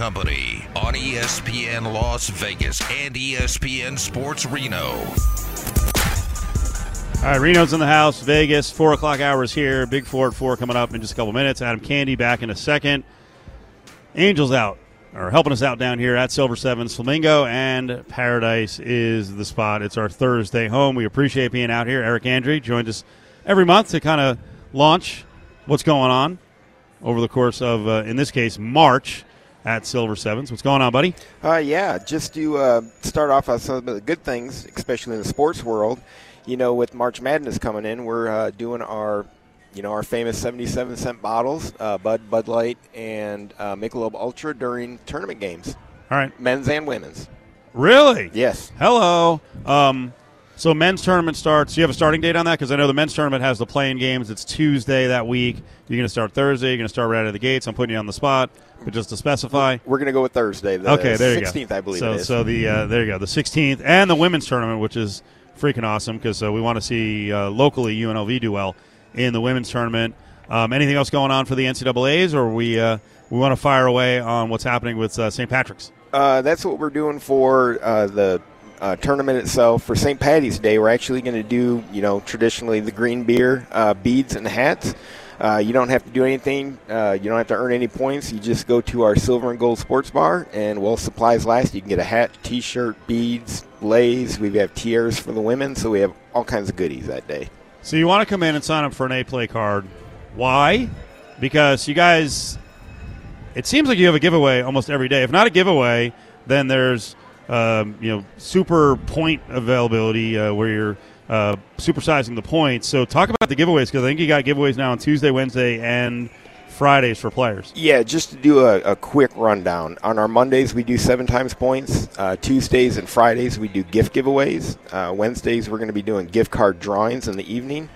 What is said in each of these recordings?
Company on ESPN Las Vegas and ESPN Sports Reno. All right, Reno's in the house. Vegas, four o'clock hours here. Big four at four coming up in just a couple minutes. Adam Candee back in a second. Angels out or helping us out down here at Silver Sevens. Flamingo and Paradise is the spot. It's our Thursday home. We appreciate being out here. Eric Andre joined us every month to kind of launch what's going on over the course of, uh, in this case, March at Silver Sevens. What's going on, buddy? Uh, yeah, just to uh, start off on some of the good things, especially in the sports world. You know, with March Madness coming in, we're uh, doing our, you know, our famous 77 cent bottles, uh, Bud, Bud Light, and uh, Michelob Ultra during tournament games, All right. men's and women's. Really? Yes. Hello. Um, so men's tournament starts. Do you have a starting date on that? Because I know the men's tournament has the playing games. It's Tuesday that week. You're going to start Thursday. You're going to start right out of the gates. I'm putting you on the spot, but just to specify. We're going to go with Thursday, the Okay, there you 16th, go. I believe So, it is. so the uh, there you go, the 16th, and the women's tournament, which is freaking awesome because uh, we want to see uh, locally UNLV do well in the women's tournament. Um, anything else going on for the NCAA's, or we uh, we want to fire away on what's happening with uh, St. Patrick's? Uh, that's what we're doing for uh, the uh, tournament itself. For St. Patty's Day, we're actually going to do, you know, traditionally the green beer, uh, beads, and hats. Uh, you don't have to do anything. Uh, you don't have to earn any points. You just go to our Silver and Gold Sports Bar, and while supplies last, you can get a hat, T-shirt, beads, lays. We have tiers for the women, so we have all kinds of goodies that day. So you want to come in and sign up for an A play card. Why? Because you guys, it seems like you have a giveaway almost every day. If not a giveaway, then there's um, you know super point availability uh, where you're uh, supersizing the points. So talk about the giveaways because I think you got giveaways now on Tuesday, Wednesday, and Fridays for players. Yeah, just to do a, a quick rundown. On our Mondays, we do seven times points. Uh, Tuesdays and Fridays, we do gift giveaways. Uh, Wednesdays, we're going to be doing gift card drawings in the evening.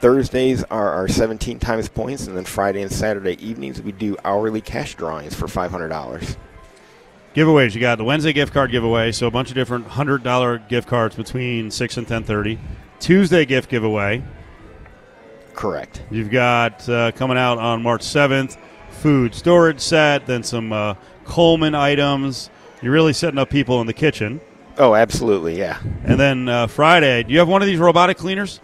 Thursdays are our 17 times points, and then Friday and Saturday evenings, we do hourly cash drawings for $500. Giveaways. You got the Wednesday gift card giveaway, so a bunch of different hundred dollar gift cards between six and ten thirty. Tuesday gift giveaway. Correct. You've got uh, coming out on March 7th, food storage set, then some uh, Coleman items. You're really setting up people in the kitchen. Oh, absolutely, yeah. And then uh, Friday, do you have one of these robotic cleaners?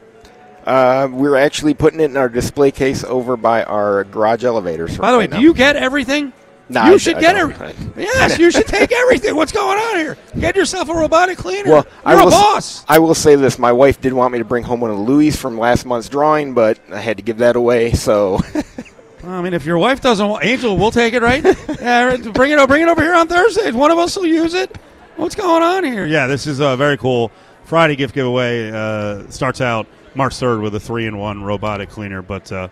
Uh, we're actually putting it in our display case over by our garage elevators. By the way, right do now. you get everything? No, you I- should I get everything. Yes, you should take everything. What's going on here? Get yourself a robotic cleaner. Well, You're I a will, s- boss. I will say this: my wife did want me to bring home one of Louis from last month's drawing, but I had to give that away. So, I mean, if your wife doesn't want Angel, we'll take it, right? yeah, bring it. Bring it over here on Thursdays. One of us will use it. What's going on here? Yeah, this is a very cool Friday gift giveaway. Uh, starts out March third with a three-in-one robotic cleaner, but uh,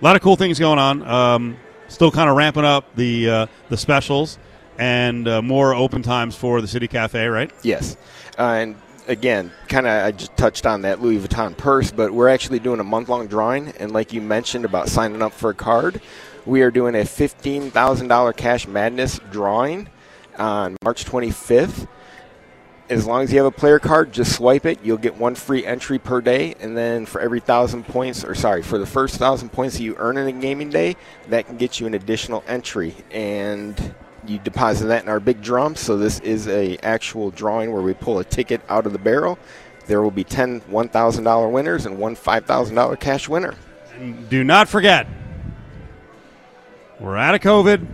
a lot of cool things going on. Um, still kind of ramping up the uh, the specials and uh, more open times for the City Cafe, right? yes, uh, and again, kind of, I just touched on that Louis Vuitton purse, but we're actually doing a month-long drawing, and like you mentioned about signing up for a card, we are doing a fifteen thousand dollar cash madness drawing on March twenty fifth. As long as you have a player card, just swipe it. You'll get one free entry per day, and then for every thousand points, or sorry, for the first thousand points that you earn in a gaming day, that can get you an additional entry. And you deposit that in our big drum. So this is a actual drawing where we pull a ticket out of the barrel. There will be 10 $1,000 winners and one $5,000 cash winner. And do not forget, we're out of COVID.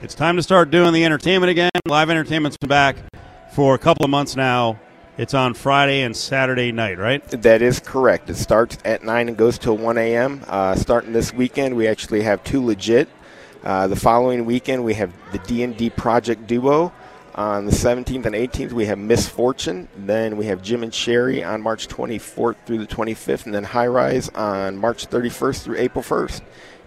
It's time to start doing the entertainment again. Live entertainment's back for a couple of months now. It's on Friday and Saturday night, right? That is correct. It starts at 9 and goes till 1 a.m. Uh, starting this weekend, we actually have two legit. Uh, the following weekend, we have the D&D Project Duo. On the 17th and 18th, we have Misfortune. Then we have Jim and Sherry on March 24th through the 25th, and then High Rise on March 31st through April 1st.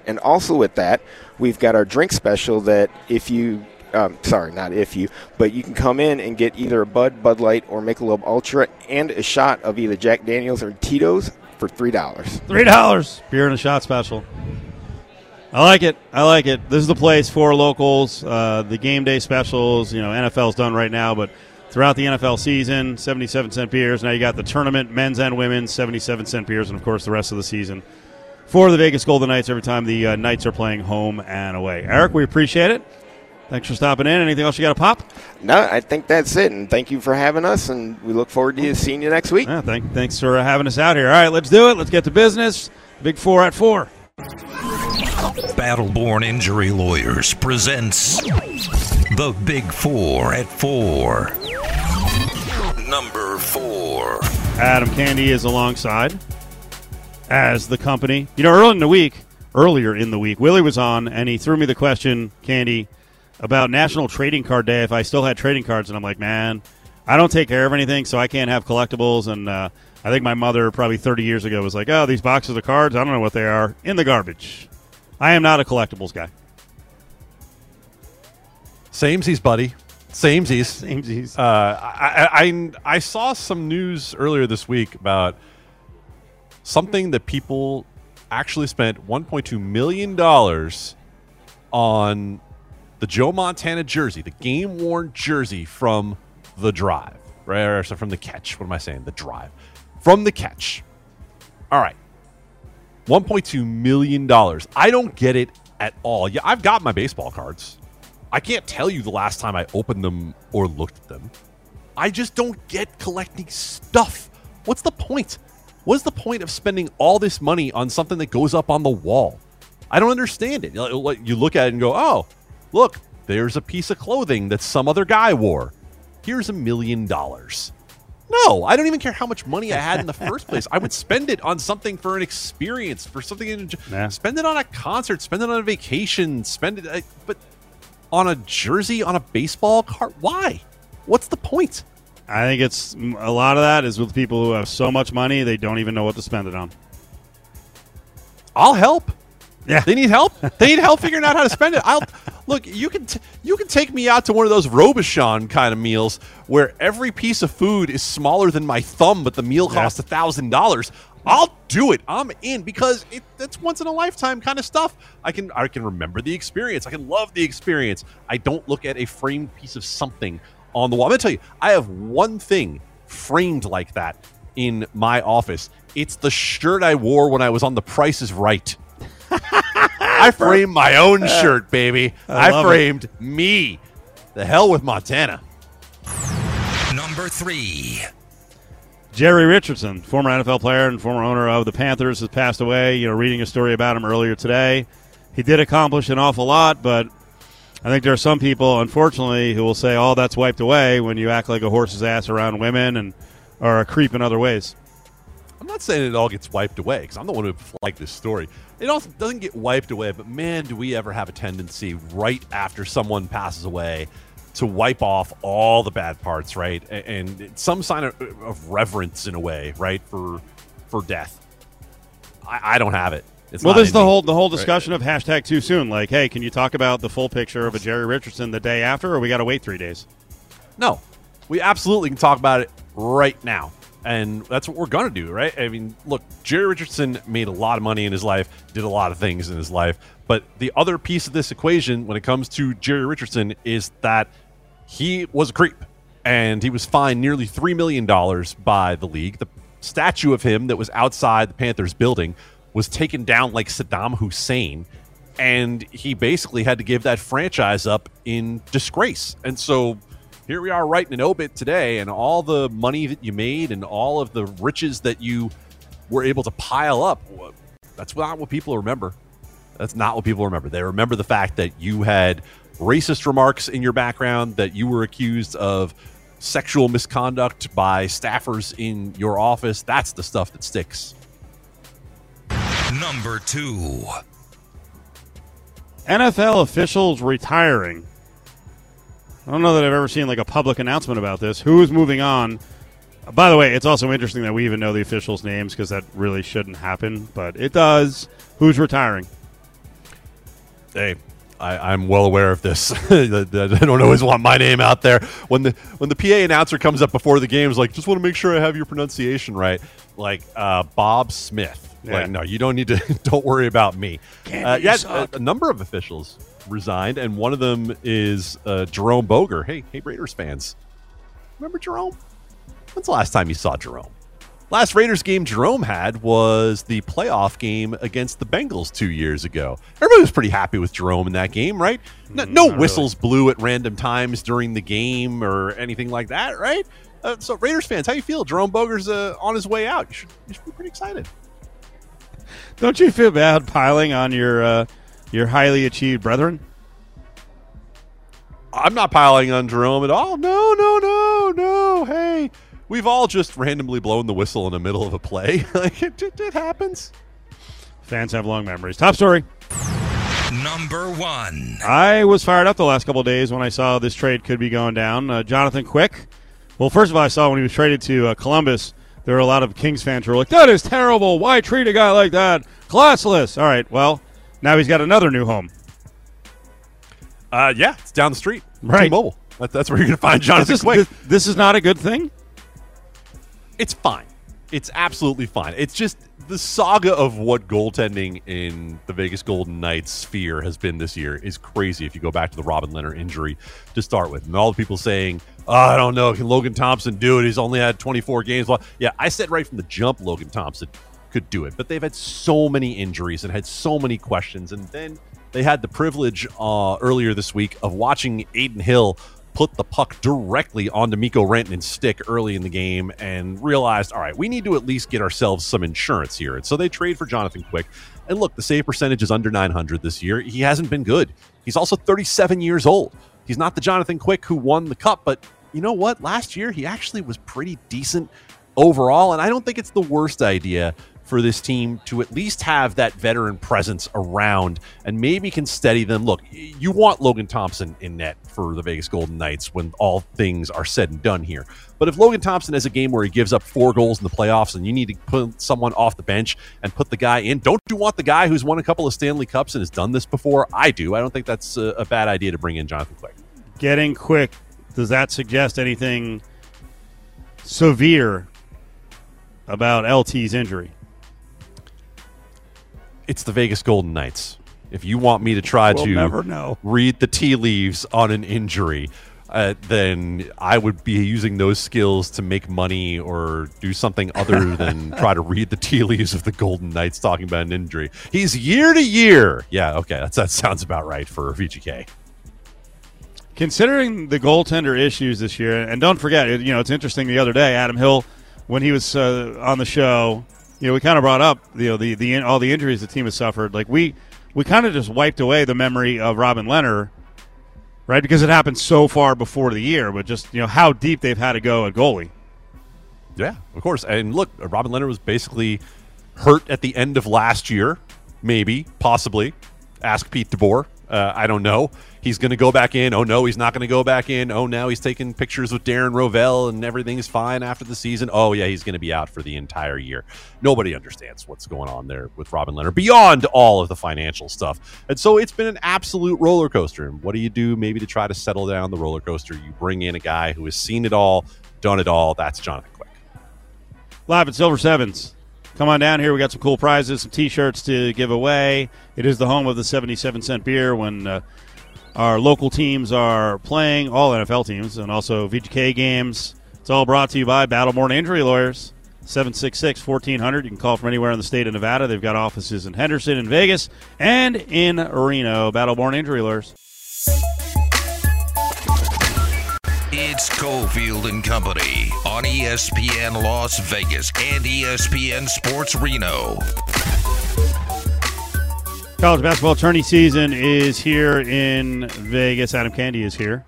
And also with that, we've got our drink special that if you, um, sorry, not if you, but you can come in and get either a Bud, Bud Light, or Michelob Ultra and a shot of either Jack Daniels or Tito's for $3. Three dollars beer and a shot special. I like it. I like it. This is the place for locals. Uh, the game day specials. You know, NFL's done right now, but throughout the NFL season, seventy-seven cent beers. Now you got the tournament, men's and women's, seventy-seven cent beers, and of course the rest of the season for the Vegas Golden Knights. Every time the uh, Knights are playing home and away. Eric, we appreciate it. Thanks for stopping in. Anything else you got to pop? No, I think that's it. And thank you for having us. And we look forward to seeing you next week. Yeah, thank, thanks for uh, having us out here. All right, let's do it. Let's get to business. Big four at four. Battleborn Injury Lawyers presents The Big Four at Four. Number four. Adam Candee is alongside as the company. You know, early in the week, earlier in the week, Willie was on and he threw me the question, Candee, about National Trading Card Day if I still had trading cards. And I'm like, man, I don't take care of anything, so I can't have collectibles. And uh, I think my mother, probably 30 years ago, was like, oh, these boxes of cards, I don't know what they are, in the garbage. I am not a collectibles guy. Samesies, buddy. Samesies. Samesies. Uh, I, I, I saw some news earlier this week about something that people actually spent 1.2 million dollars on the Joe Montana jersey, the game worn jersey from the drive, right? So from the catch. What am I saying? The drive from the catch. All right, 1.2 million dollars. I don't get it at all. Yeah, I've got my baseball cards. I can't tell you the last time I opened them or looked at them. I just don't get collecting stuff. What's the point? What is the point of spending all this money on something that goes up on the wall? I don't understand it. You look at it and go, oh, look, there's a piece of clothing that some other guy wore. Here's a million dollars. No, I don't even care how much money I had in the first place. I would spend it on something for an experience, for something. In, Yeah. Spend it on a concert. Spend it on a vacation. Spend it, but on a jersey, on a baseball card. Why? What's the point? I think it's a lot of that is with people who have so much money they don't even know what to spend it on. I'll help. Yeah. They need help. They need help figuring out how to spend it. I'll look. You can t- you can take me out to one of those Robuchon kind of meals where every piece of food is smaller than my thumb, but the meal costs a thousand dollars. I'll do it. I'm in because it, that's once in a lifetime kind of stuff. I can I can remember the experience. I can love the experience. I don't look at a framed piece of something on the wall. I'm gonna tell you, I have one thing framed like that in my office. It's the shirt I wore when I was on The Price Is Right. I framed my own uh, shirt, baby. I I, love it. framed me. The hell with Montana. Number three. Jerry Richardson, former NFL player and former owner of the Panthers, has passed away. You know, reading a story about him earlier today. He did accomplish an awful lot, but I think there are some people, unfortunately, who will say, "Oh, that's wiped away" when you act like a horse's ass around women and are a creep in other ways. I'm not saying it all gets wiped away because I'm the one who liked this story. It also doesn't get wiped away, but man, do we ever have a tendency right after someone passes away to wipe off all the bad parts, right? A- And some sign of, of reverence in a way, right, for for death. I, I don't have it. It's well, is the whole the whole discussion of hashtag too soon. Like, hey, can you talk about the full picture of a Jerry Richardson the day after, or we got to wait three days? No, we absolutely can talk about it right now. And that's what we're to do, right? I mean, look, Jerry Richardson made a lot of money in his life, did a lot of things in his life. But the other piece of this equation when it comes to Jerry Richardson is that he was a creep and he was fined nearly $3 million by the league. The statue of him that was outside the Panthers building was taken down like Saddam Hussein and he basically had to give that franchise up in disgrace. And so here we are writing an obit today, and all the money that you made and all of the riches that you were able to pile up. That's not what people remember. That's not what people remember. They remember the fact that you had racist remarks in your background, that you were accused of sexual misconduct by staffers in your office. That's the stuff that sticks. Number two. NFL officials retiring. I don't know that I've ever seen like a public announcement about this. Who is moving on? By the way, it's also interesting that we even know the officials' names because that really shouldn't happen, but it does. Who's retiring? Hey, I, I'm well aware of this. I don't always want my name out there. When the when the PA announcer comes up before the game, is like, just want to make sure I have your pronunciation right. Like uh, Bob Smith. Yeah. Like, no, you don't need to. don't worry about me. Can't Uh, yeah, a, a number of officials resigned, and one of them is uh, Jerome Boger. Hey, hey, Raiders fans, remember Jerome? When's the last time you saw Jerome? Last Raiders game Jerome had was the playoff game against the Bengals two years ago. Everybody was pretty happy with Jerome in that game, right? No, no not whistles blew at random times during the game or anything like that, right? Uh, so, Raiders fans, how you feel? Jerome Boger's uh, on his way out. You should, you should be pretty excited. Don't you feel bad piling on your uh, your highly achieved brethren? I'm not piling on Jerome at all. No, no, no, no. Hey, we've all just randomly blown the whistle in the middle of a play. like it, it, it happens. Fans have long memories. Top story. Number one. I was fired up the last couple of days when I saw this trade could be going down. Uh, Jonathan Quick. Well, first of all, I saw when he was traded to uh, Columbus, there were a lot of Kings fans who were like, "That is terrible. Why treat a guy like that? Classless." All right. Well, now he's got another new home. Uh, yeah, it's down the street. Right. T-Mobile. That, that's where you're going to find Jonathan this, Quick. this, this is not a good thing. it's fine. It's absolutely fine. It's just the saga of what goaltending in the Vegas Golden Knights sphere has been this year is crazy. If you go back to the Robin Lehner injury to start with, and all the people saying, oh, "I don't know, can Logan Thompson do it? He's only had 24 games." Well, yeah, I said right from the jump, Logan Thompson could do it, but they've had so many injuries and had so many questions, and then they had the privilege uh, earlier this week of watching Adin Hill put the puck directly onto Mikko Rantanen's stick early in the game and realized, all right, we need to at least get ourselves some insurance here. And so they trade for Jonathan Quick. And look, the save percentage is under 900 this year. He hasn't been good. He's also 37 years old. He's not the Jonathan Quick who won the cup, but you know what? Last year, he actually was pretty decent overall. And I don't think it's the worst idea for this team to at least have that veteran presence around and maybe can steady them. Look, you want Logan Thompson in net for the Vegas Golden Knights when all things are said and done here. But if Logan Thompson has a game where he gives up four goals in the playoffs and you need to put someone off the bench and put the guy in, don't you want the guy who's won a couple of Stanley Cups and has done this before? I do. I don't think that's a, a bad idea to bring in Jonathan Quick. Getting quick. Does that suggest anything severe about LT's injury? It's the Vegas Golden Knights. If you want me to try We'll to never know. read the tea leaves on an injury, uh, then I would be using those skills to make money or do something other than try to read the tea leaves of the Golden Knights talking about an injury. He's year to year. Yeah, okay, that's, that sounds about right for VGK. Considering the goaltender issues this year, and don't forget, you know, it's interesting. The other day, Adam Hill, when he was uh, on the show, you know, we kind of brought up, you know, the the all the injuries the team has suffered. Like we we kind of just wiped away the memory of Robin Lehner, right? Because it happened so far before the year, but just you know how deep they've had to go at goalie. Yeah, of course. And look, Robin Lehner was basically hurt at the end of last year, maybe, possibly. Ask Pete DeBoer. Uh, I don't know. He's going to go back in. Oh no, he's not going to go back in. Oh, now he's taking pictures with Darren Rovell and everything's fine after the season. Oh yeah, he's going to be out for the entire year. Nobody understands what's going on there with Robin Lehner beyond all of the financial stuff. And so it's been an absolute roller coaster. And what do you do maybe to try to settle down the roller coaster? You bring in a guy who has seen it all, done it all. That's Jonathan Quick. Live at Silver Sevens. Come on down here. We got some cool prizes, some T-shirts to give away. It is the home of the seventy-seven cent beer when uh, our local teams are playing, all NFL teams, and also VGK games. It's all brought to you by Battleborn Injury Lawyers. 766-1400. You can call from anywhere in the state of Nevada. They've got offices in Henderson and Vegas and in Reno. Battleborn Injury Lawyers. It's Cofield and Company on ESPN Las Vegas and ESPN Sports Reno. College basketball tourney season is here in Vegas. Adam Candee is here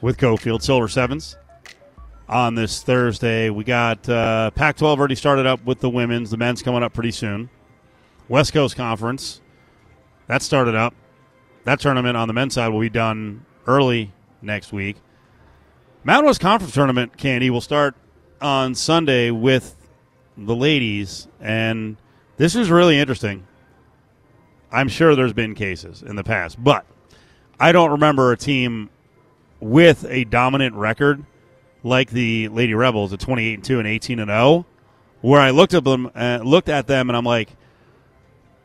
with Cofield Silver Sevens on this Thursday. We got uh, Pac 12 already started up with the women's, the men's coming up pretty soon. West Coast Conference, that started up. That tournament on the men's side will be done early next week. Mountain West Conference tournament, Candee, will start on Sunday with the ladies, and this is really interesting. I'm sure there's been cases in the past, but I don't remember a team with a dominant record like the Lady Rebels at 28 and 2 and 18 and 0, where I looked at them, uh, looked at them, and I'm like,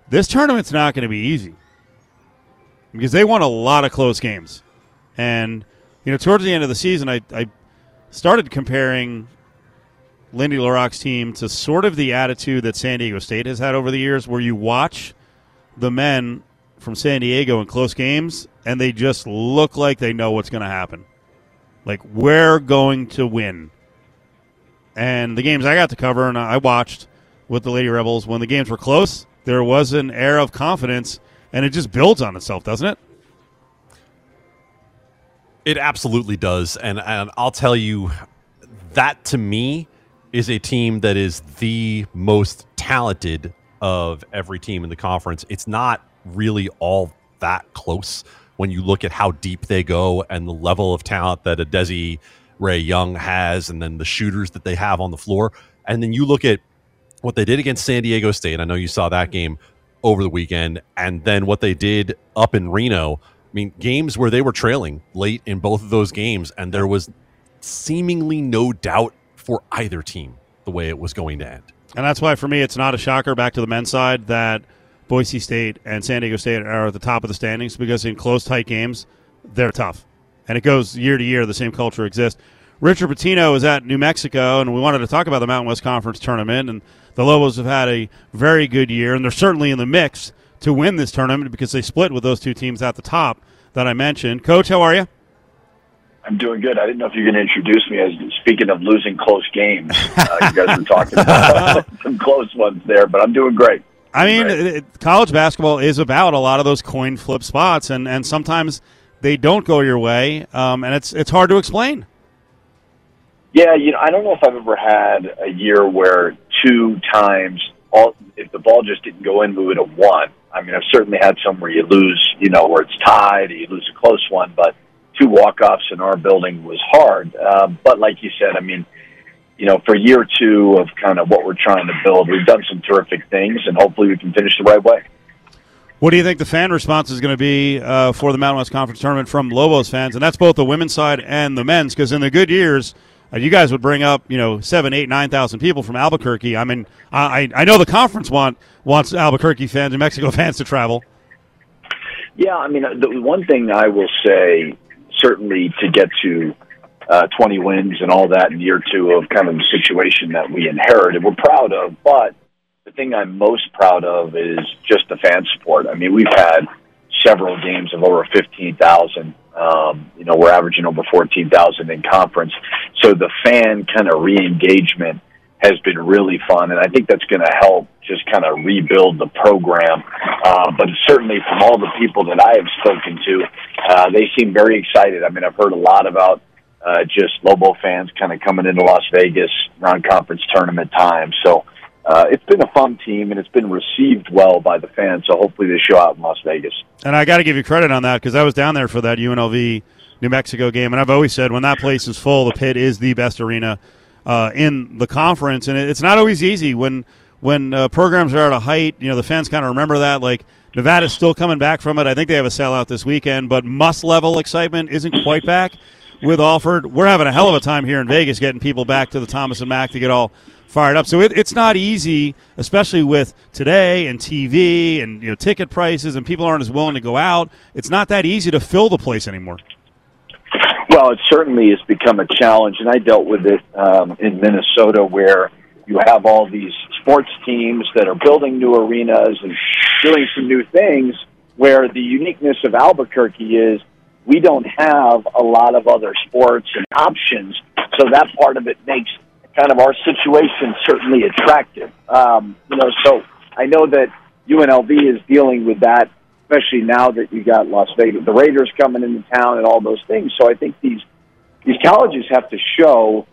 this tournament's not going to be easy. Because they won a lot of close games, and you know, towards the end of the season, I, I started comparing Lindy LaRocque's team to sort of the attitude that San Diego State has had over the years, where you watch the men from San Diego in close games and they just look like they know what's going to happen. Like, we're going to win. And the games I got to cover and I watched with the Lady Rebels, when the games were close, there was an air of confidence, and it just builds on itself, doesn't it? It absolutely does. And, and I'll tell you, that to me is a team that is the most talented of every team in the conference. It's not really all that close when you look at how deep they go and the level of talent that a Desi Ray Young has, and then the shooters that they have on the floor. And then you look at what they did against San Diego State. I know you saw that game over the weekend, and then what they did up in Reno. I mean, games where they were trailing late in both of those games, and there was seemingly no doubt for either team the way it was going to end. And that's why, for me, it's not a shocker back to the men's side that Boise State and San Diego State are at the top of the standings because in close, tight games, they're tough. And it goes year to year, the same culture exists. Richard Pitino is at New Mexico, and we wanted to talk about the Mountain West Conference tournament. And the Lobos have had a very good year, and they're certainly in the mix to win this tournament because they split with those two teams at the top that I mentioned. Coach, how are you? I'm doing good. I didn't know if you were going to introduce me as speaking of losing close games. Uh, you guys were talking about some close ones there, but I'm doing great. I mean, it, college basketball is about a lot of those coin flip spots, and, and sometimes they don't go your way, um, and it's it's hard to explain. Yeah, you know, I don't know if I've ever had a year where two times all if the ball just didn't go in, we would have won. I mean, I've certainly had some where you lose, you know, where it's tied, or you lose a close one, but two walk offs in our building was hard. Uh, but like you said, I mean, you know, for year two of kind of what we're trying to build, we've done some terrific things, and hopefully we can finish the right way. What do you think the fan response is going to be uh, for the Mountain West Conference tournament from Lobos fans? And that's both the women's side and the men's, because in the good years, uh, you guys would bring up, you know, seven, eight, nine thousand people from Albuquerque. I mean, I I know the conference want wants Albuquerque fans and Mexico fans to travel. Yeah, I mean, the one thing I will say certainly to get to uh, 20 wins and all that in year two of kind of the situation that we inherited, we're proud of. But the thing I'm most proud of is just the fan support. I mean, we've had several games of over 15,000. Um, you know, we're averaging over 14,000 in conference. So the fan kind of re-engagement has been really fun, and I think that's going to help just kind of rebuild the program. Uh, but certainly, from all the people that I have spoken to, uh, they seem very excited. I mean, I've heard a lot about uh, just Lobo fans kind of coming into Las Vegas around conference tournament time. So uh, it's been a fun team, and it's been received well by the fans. So hopefully, they show out in Las Vegas. And I got to give you credit on that because I was down there for that UNLV New Mexico game, and I've always said when that place is full, the pit is the best arena uh, in the conference, and it's not always easy when when uh, programs are at a height. You know, the fans kind of remember that. Like Nevada's still coming back from it. I think they have a sellout this weekend, but must level excitement isn't quite back with Alford. We're having a hell of a time here in Vegas getting people back to the Thomas and Mack to get all fired up. So it, it's not easy, especially with today and TV and you know ticket prices, and people aren't as willing to go out. It's not that easy to fill the place anymore. Well, it certainly has become a challenge, and I dealt with it um, in Minnesota where you have all these sports teams that are building new arenas and doing some new things. Where the uniqueness of Albuquerque is we don't have a lot of other sports and options, so that part of it makes kind of our situation certainly attractive. Um, you know, so I know that UNLV is dealing with that especially now that you got Las Vegas, the Raiders coming into town, and all those things. So I think these these colleges have to show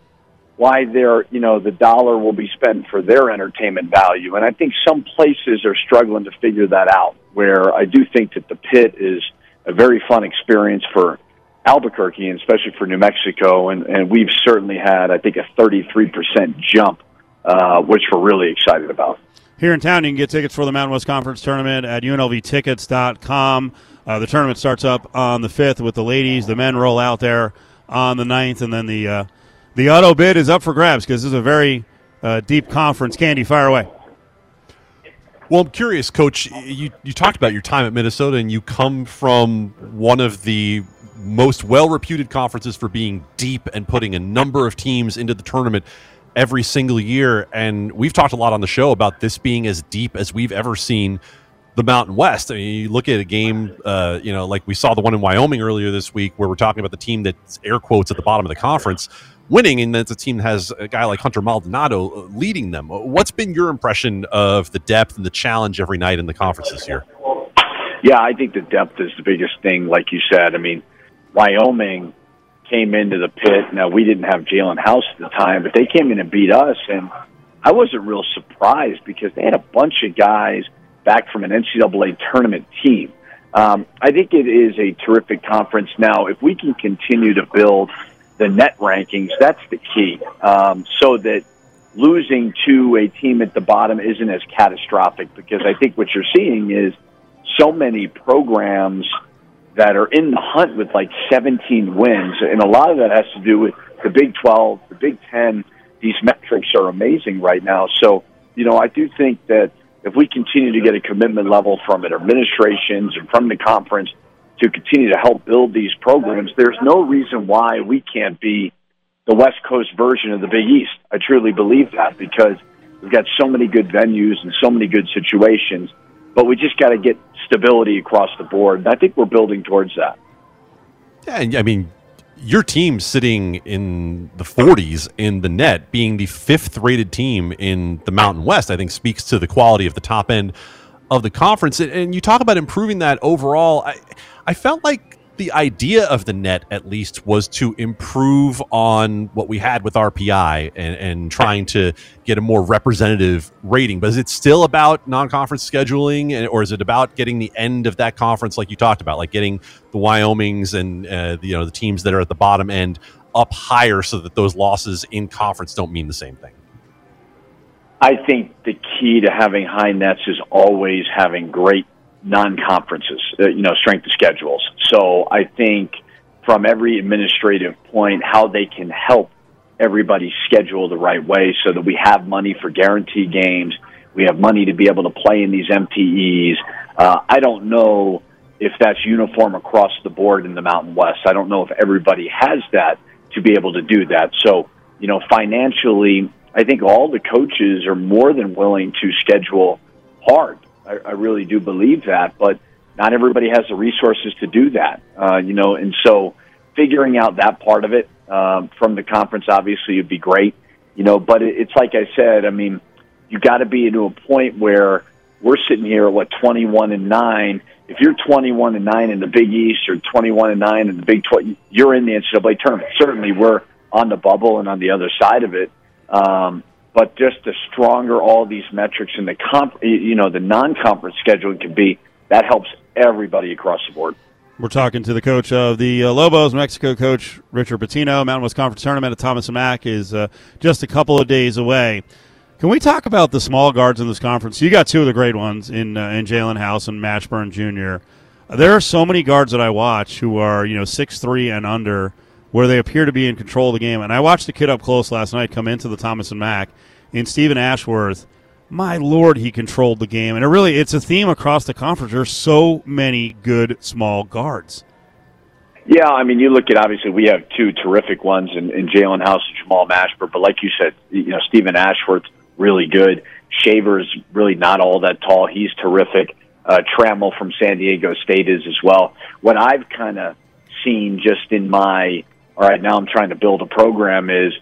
why their you know the dollar will be spent for their entertainment value, and I think some places are struggling to figure that out. Where I do think that the pit is a very fun experience for Albuquerque and especially for New Mexico, and and we've certainly had I think a 33 percent jump, uh, which we're really excited about here in town, you can get tickets for the Mountain West Conference tournament at unlvtickets.com. Uh, the tournament starts up on the 5th with the ladies. The men roll out there on the 9th, and then the uh, the auto bid is up for grabs because this is a very uh, deep conference. Candee, fire away. Well, I'm curious, Coach. You, you talked about your time at Minnesota, and you come from one of the most well reputed conferences for being deep and putting a number of teams into the tournament every single year. And we've talked a lot on the show about this being as deep as we've ever seen the Mountain West. I mean, you look at a game, uh, you know, like we saw the one in Wyoming earlier this week, where we're talking about the team that's air quotes at the bottom of the conference winning, and that's a team that has a guy like Hunter Maldonado uh, leading them. What's been your impression of the depth and the challenge every night in the conference this year? Yeah, I think the depth is the biggest thing, like you said. I mean, Wyoming came into the pit. Now we didn't have Jaelen House at the time, but they came in and beat us, and I wasn't real surprised because they had a bunch of guys back from an NCAA tournament team. Um, I think it is a terrific conference. Now, if we can continue to build the net rankings, that's the key, um, so that losing to a team at the bottom isn't as catastrophic. Because I think what you're seeing is so many programs that are in the hunt with like 17 wins, and a lot of that has to do with the Big 12, the Big 10. These metrics are amazing right now. So, you know, I do think that if we continue to get a commitment level from administrations and from the conference to continue to help build these programs, there's no reason why we can't be the West Coast version of the Big East. I truly believe that because we've got so many good venues and so many good situations, but we just got to get stability across the board. And I think we're building towards that. Yeah, and I mean, your team sitting in the 40s in the net, being the fifth rated team in the Mountain West, I think speaks to the quality of the top end of the conference. And you talk about improving that overall. I, I felt like the idea of the net, at least, was to improve on what we had with RPI and, and trying to get a more representative rating. But is it still about non conference scheduling, or is it about getting the end of that conference, like you talked about, like getting the Wyomings and uh, the, you know the teams that are at the bottom end up higher, so that those losses in conference don't mean the same thing? I think the key to having high nets is always having great non-conferences, uh, you know, strength of schedules. So I think from every administrative point, how they can help everybody schedule the right way so that we have money for guarantee games. We have money to be able to play in these MTEs. Uh, I don't know if that's uniform across the board in the Mountain West. I don't know if everybody has that to be able to do that. So, you know, financially, I think all the coaches are more than willing to schedule hard I, I really do believe that, but not everybody has the resources to do that. Uh, you know, and so figuring out that part of it um, from the conference obviously would be great. You know, but it, it's like I said. I mean, you got to be to a point where we're sitting here at what twenty one and nine. If you're twenty one and nine in the Big East or twenty one and nine in the Big Twelve, you're in the NCAA tournament. Certainly, we're on the bubble and on the other side of it. Um, but just the stronger all these metrics and the comp, you know, the non-conference scheduling can be, that helps everybody across the board. We're talking to the coach of the uh, Lobos, Mexico coach Richard Pitino. Mountain West Conference Tournament at Thomas and Mack is uh, just a couple of days away. Can we talk about the small guards in this conference? You got two of the great ones in uh, in Jaelen House and Mashburn Jr. There are so many guards that I watch who are you know six three and under where they appear to be in control of the game. And I watched the kid up close last night come into the Thomas and Mack in Steven Ashworth. My lord, he controlled the game, and it really it's a theme across the conference. There's so many good small guards. Yeah, I mean, you look at obviously we have two terrific ones in, in Jaelen House and Jamal Mashburn, but like you said, you know Steven Ashworth really good. Shaver's really not all that tall. He's terrific. Uh, Trammell from San Diego State is as well. What I've kind of seen just in my all right, now I'm trying to build a program is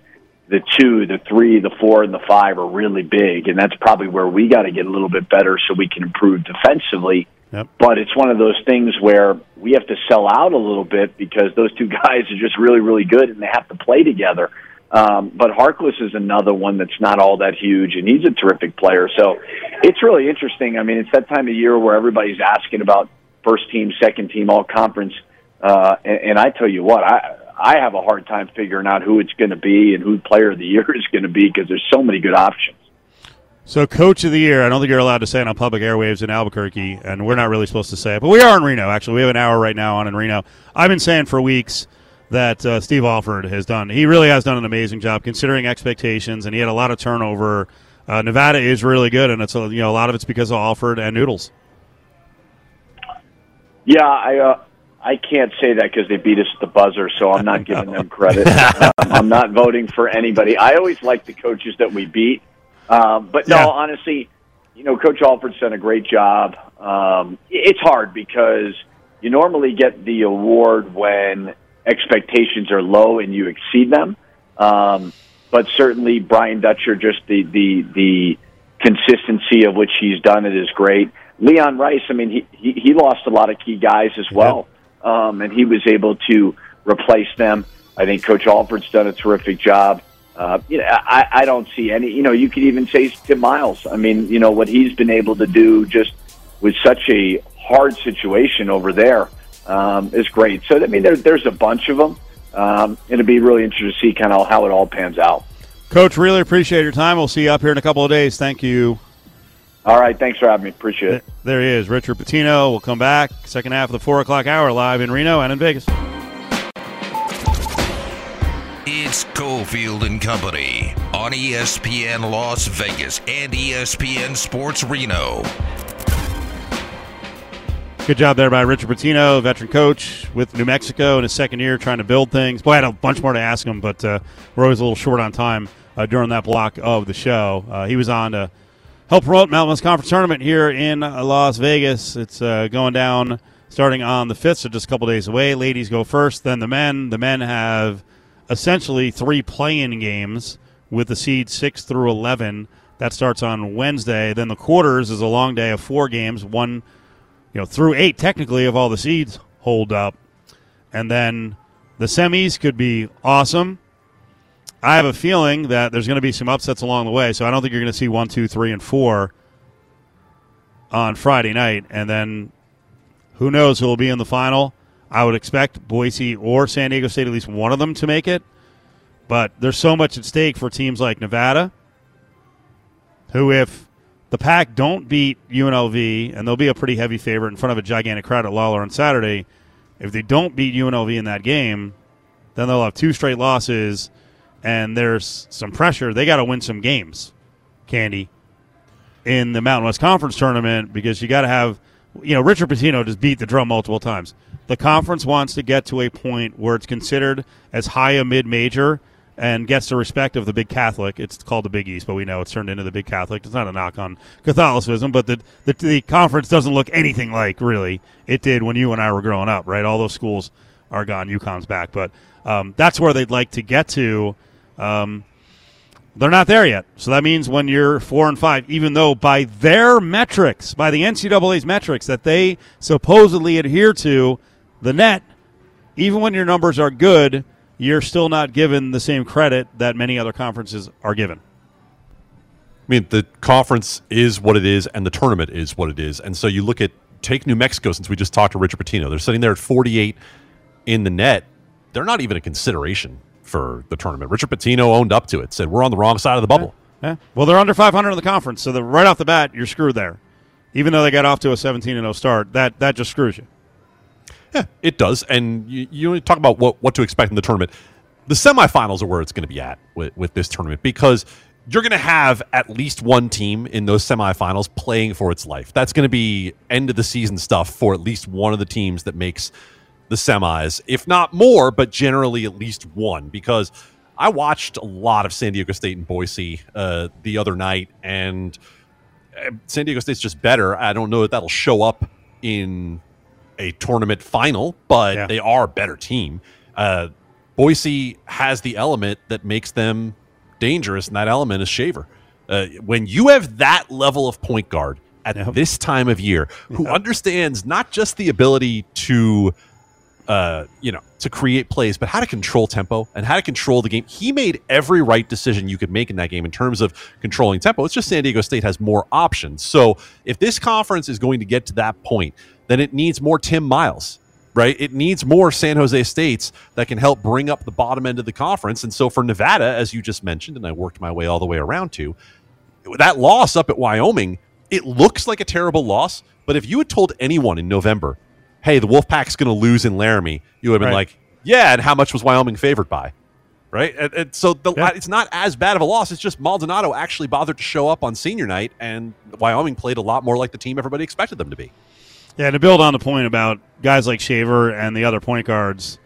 the two, the three, the four, and the five are really big, and that's probably where we got to get a little bit better so we can improve defensively. Yep. But it's one of those things where we have to sell out a little bit because those two guys are just really, really good, and they have to play together. Um, but Harkless is another one that's not all that huge, and he's a terrific player. So it's really interesting. I mean, it's that time of year where everybody's asking about first team, second team, all conference. Uh, and, and I tell you what, I I have a hard time figuring out who it's going to be and who Player of the Year is going to be because there's so many good options. So, Coach of the Year, I don't think you're allowed to say it on public airwaves in Albuquerque, and we're not really supposed to say it, but we are in Reno. Actually, we have an hour right now on in Reno. I've been saying for weeks that uh, Steve Alford has done. He really has done an amazing job considering expectations, and he had a lot of turnover. Uh, Nevada is really good, and it's a, you know a lot of it's because of Alford and Noodles. Yeah, I uh, I can't say that because they beat us at the buzzer, so I'm not giving them credit. um, I'm not voting for anybody. I always like the coaches that we beat, um, but no, Yeah. honestly, you know, Coach Alford's done a great job. Um, it's hard because you normally get the award when expectations are low and you exceed them. Um, but certainly, Brian Dutcher, just the the the consistency of which he's done it is great. Leon Rice, I mean, he he, he lost a lot of key guys as well, um, and he was able to replace them. I think Coach Alford's done a terrific job. Uh, you know, I, I don't see any. You know, you could even say Tim Miles. I mean, you know what he's been able to do just with such a hard situation over there um, is great. So I mean, there, there's a bunch of them. Um, it'll be really interesting to see kind of how it all pans out. Coach, really appreciate your time. We'll see you up here in a couple of days. Thank you. All right, thanks for having me. Appreciate it. There he is, Richard Pitino. We'll come back second half of the four o'clock hour live in Reno and in Vegas. It's Cofield and Company on ESPN Las Vegas and ESPN Sports Reno. Good job there by Richard Pitino, veteran coach with New Mexico in his second year, trying to build things. Boy, I had a bunch more to ask him, but uh, we're always a little short on time uh, during that block of the show. Uh, he was on to help promote Mountain West Conference tournament here in Las Vegas. It's uh, going down starting on the fifth, so just a couple days away. Ladies go first, then the men. The men have essentially three play-in games with the seeds six through eleven. That starts on Wednesday. Then the quarters is a long day of four games. One you know, through eight technically of all the seeds hold up. And then the semis could be awesome. I have a feeling that there's going to be some upsets along the way, so I don't think you're going to see one, two, three, and four on Friday night. And then who knows who will be in the final? I would expect Boise or San Diego State, at least one of them, to make it. But there's so much at stake for teams like Nevada, who, if the Pack don't beat UNLV, and they'll be a pretty heavy favorite in front of a gigantic crowd at Lawlor on Saturday. If they don't beat UNLV in that game, then they'll have two straight losses, and there's some pressure. They got to win some games, Candee, in the Mountain West Conference tournament because you got to have, you know, Richard Pitino just beat the drum multiple times. The conference wants to get to a point where it's considered as high a mid major and gets the respect of the Big Catholic. It's called the Big East, but we know it's turned into the Big Catholic. It's not a knock on Catholicism, but the, the the conference doesn't look anything like really it did when you and I were growing up. Right, all those schools are gone. UConn's back, but um, that's where they'd like to get to. Um, they're not there yet. So that means when you're four and five, even though by their metrics, by the NCAA's metrics that they supposedly adhere to, the net, even when your numbers are good, you're still not given the same credit that many other conferences are given. I mean, the conference is what it is, and the tournament is what it is. And so you look at take New Mexico, since we just talked to Richard Pitino. They're sitting there at 48 in the net. They're not even a consideration for the tournament. Richard Pitino owned up to it, said we're on the wrong side of the bubble. Yeah. Well, they're under 500 in the conference, so the, right off the bat, you're screwed there. Even though they got off to a 17 0 start, that that just screws you. Yeah, it does. And you, you talk about what, what to expect in the tournament. The semifinals are where it's going to be at with, with this tournament because you're going to have at least one team in those semifinals playing for its life. That's going to be end of the season stuff for at least one of the teams that makes the semis, if not more, but generally at least one. Because I watched a lot of San Diego State and Boise uh, the other night, and uh, San Diego State's just better. I don't know that that'll show up in a tournament final, but Yeah. they are a better team. Uh, Boise has the element that makes them dangerous, and that element is Shaver. Uh, when you have that level of point guard at Yep. this time of year, who understands not just the ability to, uh, you know, to create plays, but how to control tempo and how to control the game. He made every right decision you could make in that game in terms of controlling tempo. It's just San Diego State has more options. So if this conference is going to get to that point, then it needs more Tim Miles right? It needs more San Jose States that can help bring up the bottom end of the conference. And so for Nevada, as you just mentioned, and I worked my way all the way around to, that loss up at Wyoming, it looks like a terrible loss. But if you had told anyone in November, hey, the Wolfpack's going to lose in Laramie, you would have been Right. like, yeah, and how much was Wyoming favored by? Right? And, and so the, Yeah. it's not as bad of a loss. It's just Maldonado actually bothered to show up on senior night, and Wyoming played a lot more like the team everybody expected them to be. Yeah, to build on the point about guys like Shaver and the other point guards,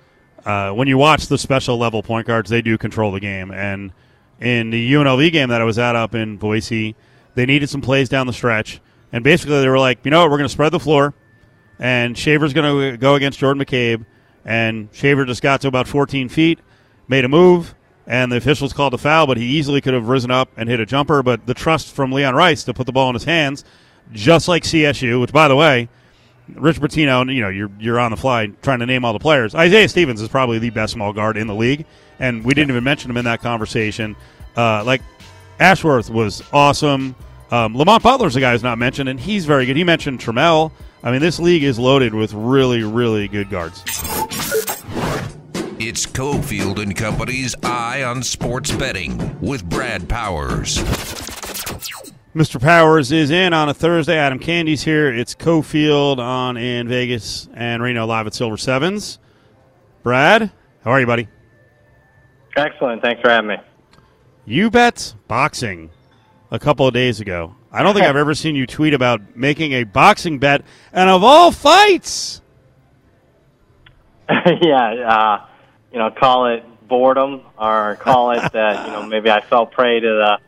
uh, when you watch the special level point guards, they do control the game. And in the UNLV game that I was at up in Boise, they needed some plays down the stretch. And basically, they were like, you know what, we're going to spread the floor, and Shaver's going to go against Jordan McCabe. And Shaver just got to about 14 feet, made a move, and the officials called a foul, but he easily could have risen up and hit a jumper. But the trust from Leon Rice to put the ball in his hands, just like CSU, which, by the way, Rich Pitino, you know, you're you're on the fly trying to name all the players. Isaiah Stevens is probably the best small guard in the league, and we didn't even mention him in that conversation. Uh, like Ashworth was awesome. Um, Lamont Butler's a guy who's not mentioned, and he's very good. He mentioned Trammell. I mean, this league is loaded with really, really good guards. It's Cofield and Company's Eye on Sports Betting with Brad Powers. Mr. Powers is in on a Thursday. Adam Candee's here. It's Cofield on in Vegas and Reno live at Silver Sevens. Brad, how are you, buddy? Excellent. Thanks for having me. You bet boxing a couple of days ago. I don't think I've ever seen you tweet about making a boxing bet, and of all fights, yeah, uh, you know, call it boredom or call it that, you know, maybe I fell prey to the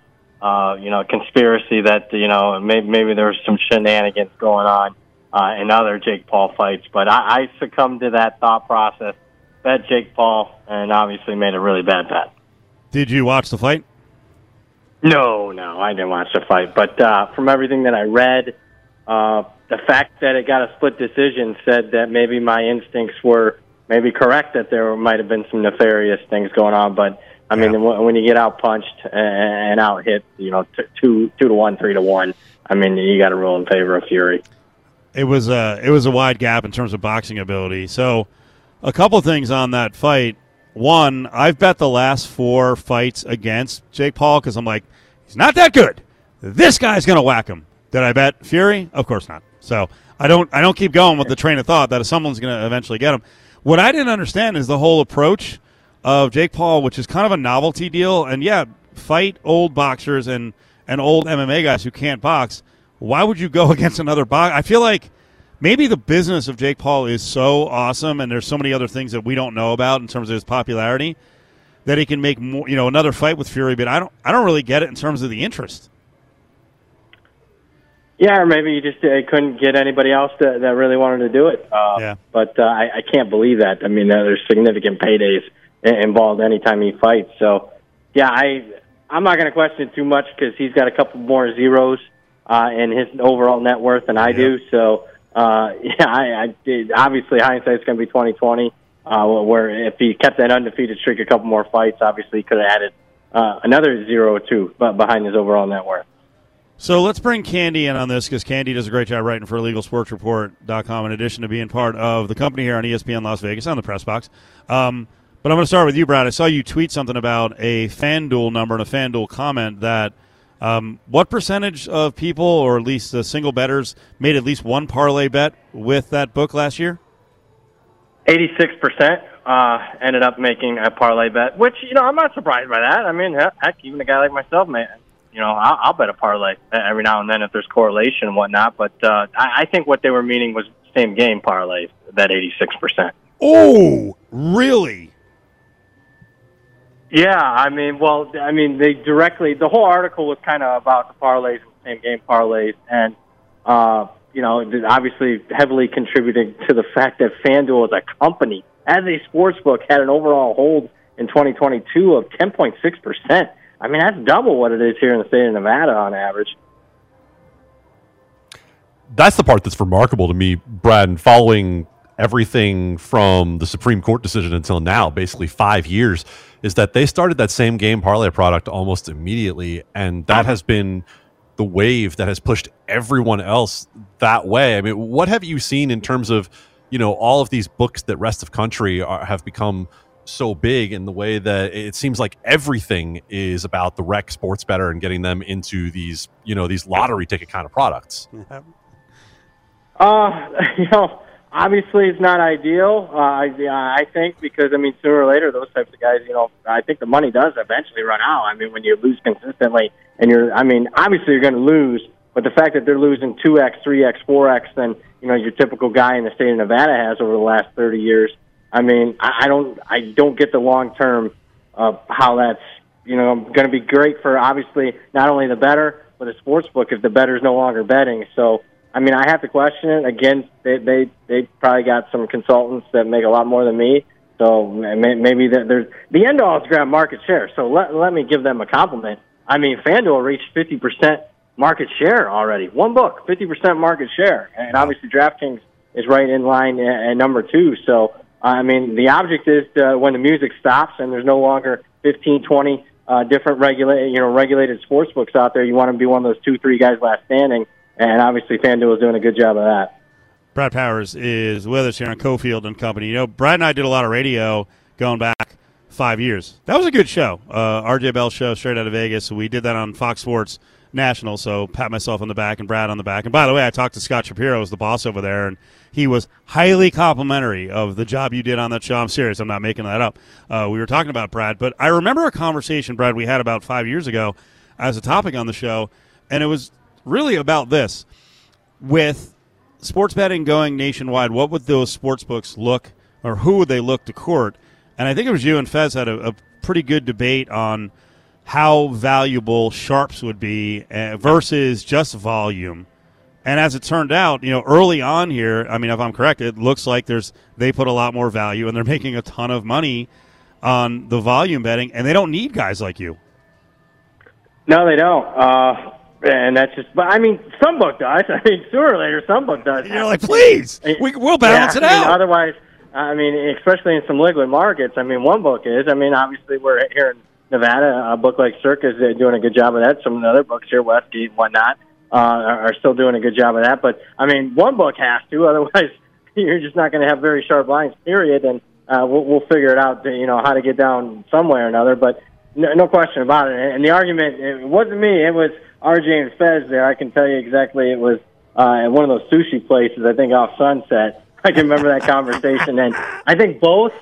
uh, you know, conspiracy that you know maybe maybe there was some shenanigans going on uh, in other Jake Paul fights. But I, I succumbed to that thought process, bet Jake Paul, and obviously made a really bad bet. Did you watch the fight? No, no, I didn't watch the fight. But uh, from everything that I read, uh, the fact that it got a split decision said that maybe my instincts were maybe correct that there might have been some nefarious things going on, but I mean, yeah. when you get out punched and out hit, you know, t- two two to one, three to one. I mean, you got to rule in favor of Fury. It was a it was a wide gap in terms of boxing ability. So, a couple things on that fight. One, I've bet the last four fights against Jake Paul because I'm like, he's not that good. This guy's gonna whack him. Did I bet Fury? Of course not. So I don't I don't keep going with the train of thought that someone's gonna eventually get him. What I didn't understand is the whole approach of Jake Paul, which is kind of a novelty deal. And yeah, fight old boxers and, and old MMA guys who can't box. Why would you go against another box? I feel like maybe the business of Jake Paul is so awesome, and there's so many other things that we don't know about in terms of his popularity that he can make more. You know, another fight with Fury, but I don't. I don't really get it in terms of the interest. Yeah, or maybe you just uh, couldn't get anybody else that, that really wanted to do it. Uh, yeah. But uh, I, I can't believe that. I mean, there's significant paydays involved anytime he fights. So, yeah, I I'm not going to question it too much because he's got a couple more zeros uh, in his overall net worth than I yeah. do. So, uh, yeah, I, I did, obviously hindsight's going to be twenty twenty. Uh, where if he kept that undefeated streak a couple more fights, obviously he could have added uh, another zero or two behind his overall net worth. So let's bring Candee in on this because Candee does a great job writing for LegalSportsReport.com in addition to being part of the company here on ESPN Las Vegas on the press box. Um, but I'm going to start with you, Brad. I saw you tweet something about a FanDuel number and a FanDuel comment that um, what percentage of people, or at least the single betters, made at least one parlay bet with that book last year? 86% uh, ended up making a parlay bet, which, you know, I'm not surprised by that. I mean, heck, even a guy like myself, man, you know, I'll, I'll bet a parlay every now and then if there's correlation and whatnot. But uh, I, I think what they were meaning was same game parlays, that 86%. Oh, really? Yeah, I mean, well, I mean, they directly the whole article was kind of about the parlays same game parlays, and uh, you know, obviously heavily contributing to the fact that FanDuel as a company, as a sports book, had an overall hold in 2022 of 10.6 percent. I mean, that's double what it is here in the state of Nevada on average. That's the part that's remarkable to me, Brad. And following everything from the Supreme Court decision until now, basically five years is that they started that same game parlay product almost immediately, and that has been the wave that has pushed everyone else that way. I mean, what have you seen in terms of you know all of these books that rest of country are, have become so big in the way that it seems like everything is about the rec sports better and getting them into these you know these lottery ticket kind of products. Uh, you know obviously it's not ideal. Uh, I, I think because I mean sooner or later those types of guys, you know, I think the money does eventually run out. I mean when you lose consistently and you're, I mean obviously you're going to lose But the fact that they're losing two x, three x, four x than you know your typical guy in the state of Nevada has over the last thirty years. I mean, I, I don't, I don't get the long term of how that's you know going to be great for obviously not only the better but the sports book if the better's no longer betting. So I mean, I have to question it. Again, they they they probably got some consultants that make a lot more than me. So maybe there's the end all is grab market share. So let let me give them a compliment. I mean, FanDuel reached 50 percent market share already. One book, 50 percent market share, and obviously DraftKings is right in line at number two. So I mean, the object is to, when the music stops and there's no longer 15, 20 uh, different regulated, you know, regulated sports books out there. You want to be one of those two, three guys last standing, and obviously FanDuel is doing a good job of that. Brad Powers is with us here on Cofield and Company. You know, Brad and I did a lot of radio going back five years. That was a good show. Uh, RJ Bell show straight out of Vegas. We did that on Fox Sports National. So pat myself on the back and Brad on the back. And by the way, I talked to Scott Shapiro, who's the boss over there, and he was highly complimentary of the job you did on that show. I'm serious. I'm not making that up. Uh, we were talking about Brad, but I remember a conversation, Brad, we had about five years ago as a topic on the show, and it was really about this. With sports betting going nationwide, what would those sports books look, or who would they look to court? And I think it was you and Fez had a, a pretty good debate on how valuable sharps would be uh, versus just volume. And as it turned out, you know, early on here, I mean, if I'm correct, it looks like there's they put a lot more value and they're making a ton of money on the volume betting, and they don't need guys like you. No, they don't. Uh, and that's just. But I mean, some book does. I mean, sooner or later, some book does. You're like, please, we, will balance yeah, it I out. Mean, otherwise, I mean, especially in some liquid markets. I mean, one book is. I mean, obviously, we're here in Nevada. A book like Circa is doing a good job of that. Some of the other books here, Westgate and whatnot uh, are still doing a good job of that. But I mean, one book has to, otherwise you're just not going to have very sharp lines. Period. And uh, we'll, we'll figure it out. To, you know how to get down some way or another. But no, no question about it. And the argument it wasn't me. It was RJ and Fez there. I can tell you exactly. It was uh, at one of those sushi places. I think off Sunset. I can remember that conversation. And I think both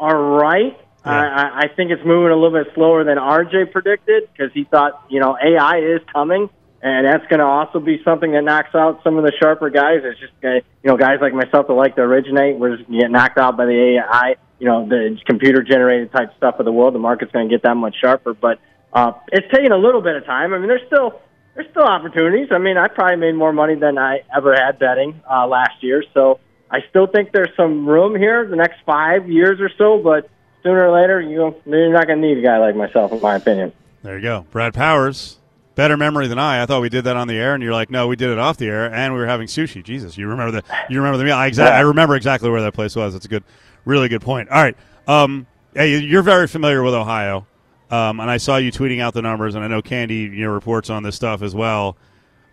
are right. Yeah. I, I think it's moving a little bit slower than RJ predicted because he thought, you know, AI is coming and that's going to also be something that knocks out some of the sharper guys. It's just uh, you know guys like myself that like to originate. We're just get knocked out by the AI, you know, the computer generated type stuff of the world. The market's going to get that much sharper, but uh, it's taking a little bit of time. I mean, there's still there's still opportunities. I mean, I probably made more money than I ever had betting uh, last year, so I still think there's some room here the next five years or so. But sooner or later, you know, you're not going to need a guy like myself, in my opinion. There you go, Brad Powers better memory than I. I thought we did that on the air, and you're like, no, we did it off the air, and we were having sushi. Jesus, you remember the you remember the meal? I exactly, I remember exactly where that place was. That's a good, really good point. All right, um, hey, you're very familiar with Ohio, um, and I saw you tweeting out the numbers, and I know Candee, you know, reports on this stuff as well.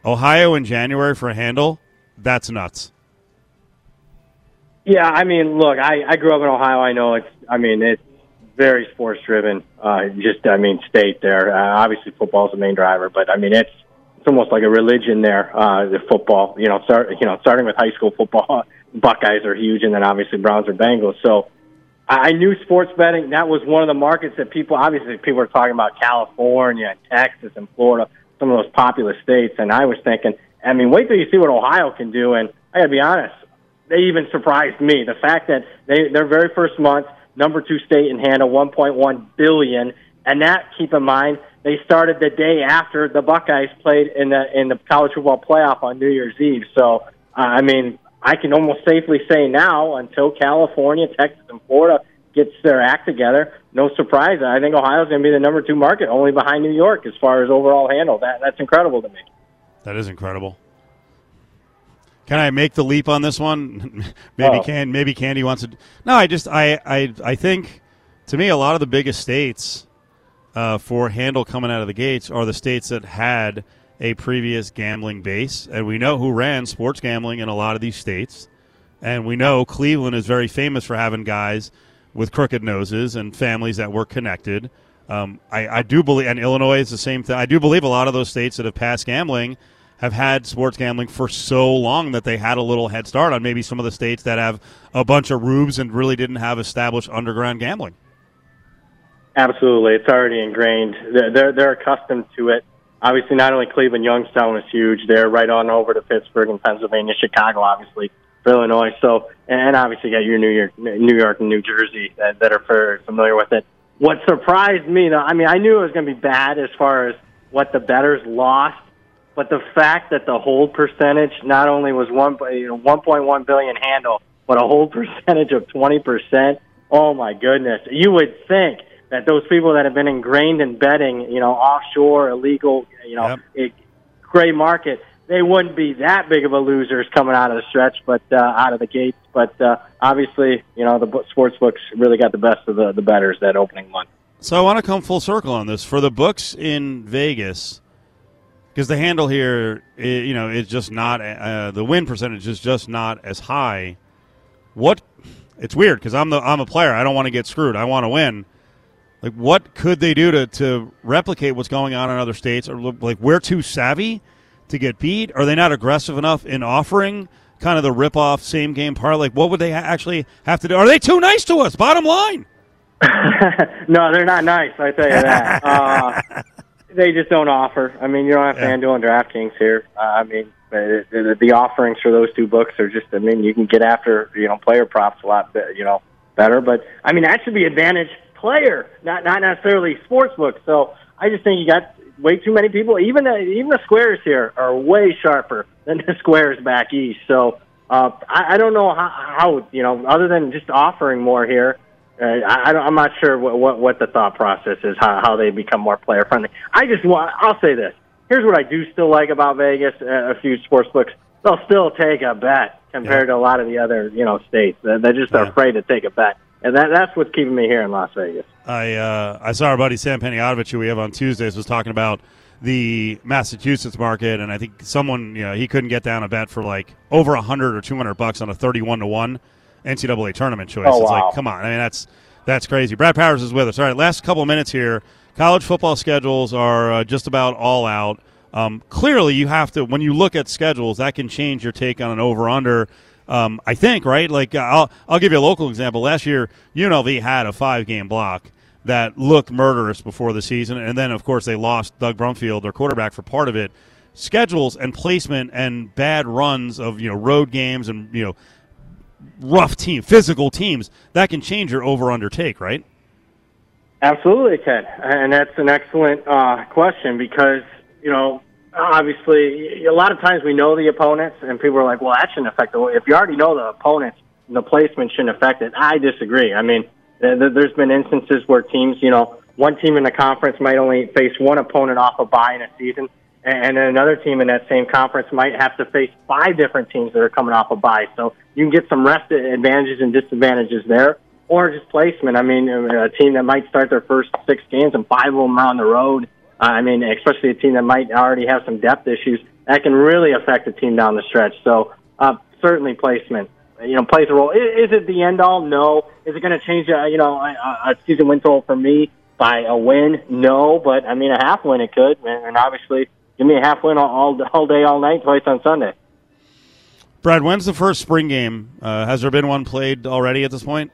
Ohio in January for a handle, that's nuts. Yeah, I mean, look, I, I grew up in Ohio. I know it's. I mean, it's very sports driven. Uh, just, I mean, state there. Uh, obviously, football is the main driver, but I mean, it's it's almost like a religion there. Uh, the football, you know, start you know, starting with high school football, Buckeyes are huge, and then obviously Browns or Bengals. So I knew sports betting. That was one of the markets that people obviously people were talking about California, and Texas, and Florida, some of those populous states. And I was thinking, I mean, wait till you see what Ohio can do. And I got to be honest, they even surprised me. The fact that they their very first month number two state in handle, 1.1 billion. And that, keep in mind, they started the day after the Buckeyes played in the in the college football playoff on New Year's Eve. So, uh, I mean, I can almost safely say now, until California, Texas, and Florida gets their act together, no surprise. I think Ohio's going to be the number two market, only behind New York as far as overall handle. That that's incredible to me. That is incredible. Can I make the leap on this one? maybe oh. can maybe Candee wants to. No, I just I I I think to me a lot of the biggest states uh, for handle coming out of the gates are the states that had a previous gambling base, and we know who ran sports gambling in a lot of these states, and we know Cleveland is very famous for having guys with crooked noses and families that were connected. Um, I, I do believe, and Illinois is the same thing. I do believe a lot of those states that have passed gambling have had sports gambling for so long that they had a little head start on maybe some of the states that have a bunch of rubes and really didn't have established underground gambling. Absolutely, it's already ingrained. They're they're, they're accustomed to it. Obviously not only Cleveland, Youngstown was huge. They're right on over to Pittsburgh and Pennsylvania, Chicago, obviously Illinois. So, and obviously got your New York, New York and New Jersey that, that are familiar with it. What surprised me, though, I mean, I knew it was going to be bad as far as what the betters lost, but the fact that the hold percentage not only was one, you know, 1.1 billion handle, but a hold percentage of 20 percent. Oh my goodness! You would think that those people that have been ingrained in betting, you know, offshore, illegal, you know, yep. gray market, they wouldn't be that big of a losers coming out of the stretch, but uh, out of the gates. But uh, obviously, you know, the sports books really got the best of the the betters that opening month. So I want to come full circle on this for the books in Vegas because the handle here, you know, is just not uh, the win percentage is just not as high. What? It's weird because I'm the I'm a player. I don't want to get screwed. I want to win. Like, what could they do to, to replicate what's going on in other states? Or like, we're too savvy to get beat? Are they not aggressive enough in offering kind of the rip off same game part? Like, what would they actually have to do? Are they too nice to us? Bottom line. no, they're not nice. I tell you that. uh, they just don't offer. I mean, you don't have yeah. FanDuel and DraftKings here. Uh, I mean, the, the, the offerings for those two books are just. I mean, you can get after you know player props a lot, you know, better. But I mean, that should be advantage player, not not necessarily sports book. So I just think you got way too many people. Even the, even the squares here are way sharper than the squares back east. So uh, I, I don't know how, how you know other than just offering more here. Uh, I, I don't, I'm not sure what, what what the thought process is, how how they become more player friendly. I just want I'll say this. Here's what I do still like about Vegas. Uh, a few sports books they'll still take a bet compared yeah. to a lot of the other you know states. They're, they're just yeah. afraid to take a bet and that that's what's keeping me here in Las Vegas. I uh, I saw our buddy Sam Panayotovich, who we have on Tuesdays, was talking about the Massachusetts market, and I think someone you know he couldn't get down a bet for like over a hundred or two hundred bucks on a thirty-one to one NCAA tournament choice. Oh, it's wow. like, come on, I mean that's that's crazy. Brad Powers is with us. All right, last couple of minutes here. College football schedules are uh, just about all out. Um, clearly, you have to when you look at schedules, that can change your take on an over/under. Um, I think right. Like uh, I'll I'll give you a local example. Last year, UNLV had a five game block that looked murderous before the season, and then of course they lost Doug Brumfield, their quarterback, for part of it. Schedules and placement and bad runs of you know road games and you know rough team, physical teams that can change your over under take, right? Absolutely, Ken, and that's an excellent uh, question because you know obviously, a lot of times we know the opponents, and people are like, "Well, that shouldn't affect the." If you already know the opponents, the placement shouldn't affect it. I disagree. I mean, there's been instances where teams, you know, one team in the conference might only face one opponent off a bye in a season, and then another team in that same conference might have to face five different teams that are coming off a bye. So you can get some rest advantages and disadvantages there, or just placement. I mean, a team that might start their first six games and five of them are on the road I mean, especially a team that might already have some depth issues, that can really affect a team down the stretch. So uh, certainly placement, you know, plays a role. Is, is it the end all? No. Is it going to change, uh, you know, a, a season win total for me by a win? No. But I mean, a half win it could, and obviously, give me a half win all, all day, all night, twice on Sunday. Brad, when's the first spring game? Uh, has there been one played already at this point?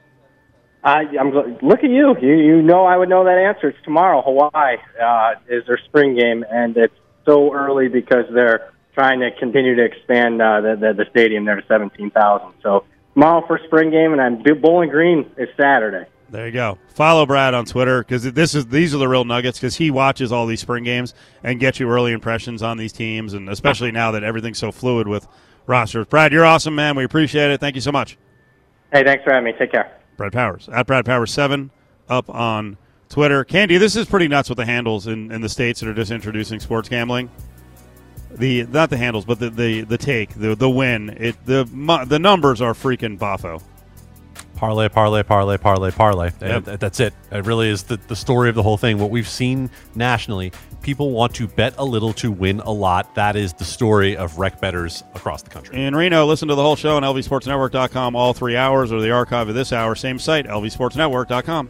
I, I'm look at you. You you know I would know that answer. It's tomorrow. Hawaii uh, is their spring game, and it's so early because they're trying to continue to expand uh, the, the the stadium there to seventeen thousand. So tomorrow for spring game, and then Bowling Green is Saturday. There you go. Follow Brad on Twitter because this is these are the real nuggets because he watches all these spring games and gets you early impressions on these teams, and especially now that everything's so fluid with rosters. Brad, you're awesome, man. We appreciate it. Thank you so much. Hey, thanks for having me. Take care. Brad Powers at Brad Powers seven up on Twitter. Candee, this is pretty nuts with the handles in, in the states that are just introducing sports gambling. The not the handles, but the the, the take the the win. It the the numbers are freaking boffo. Parlay, parlay, parlay, parlay, parlay. Yep. That's it. It really is the, the story of the whole thing. What we've seen nationally, people want to bet a little to win a lot. That is the story of rec betters across the country. In Reno, listen to the whole show on lvsportsnetwork.com all three hours or the archive of this hour. Same site, lvsportsnetwork.com.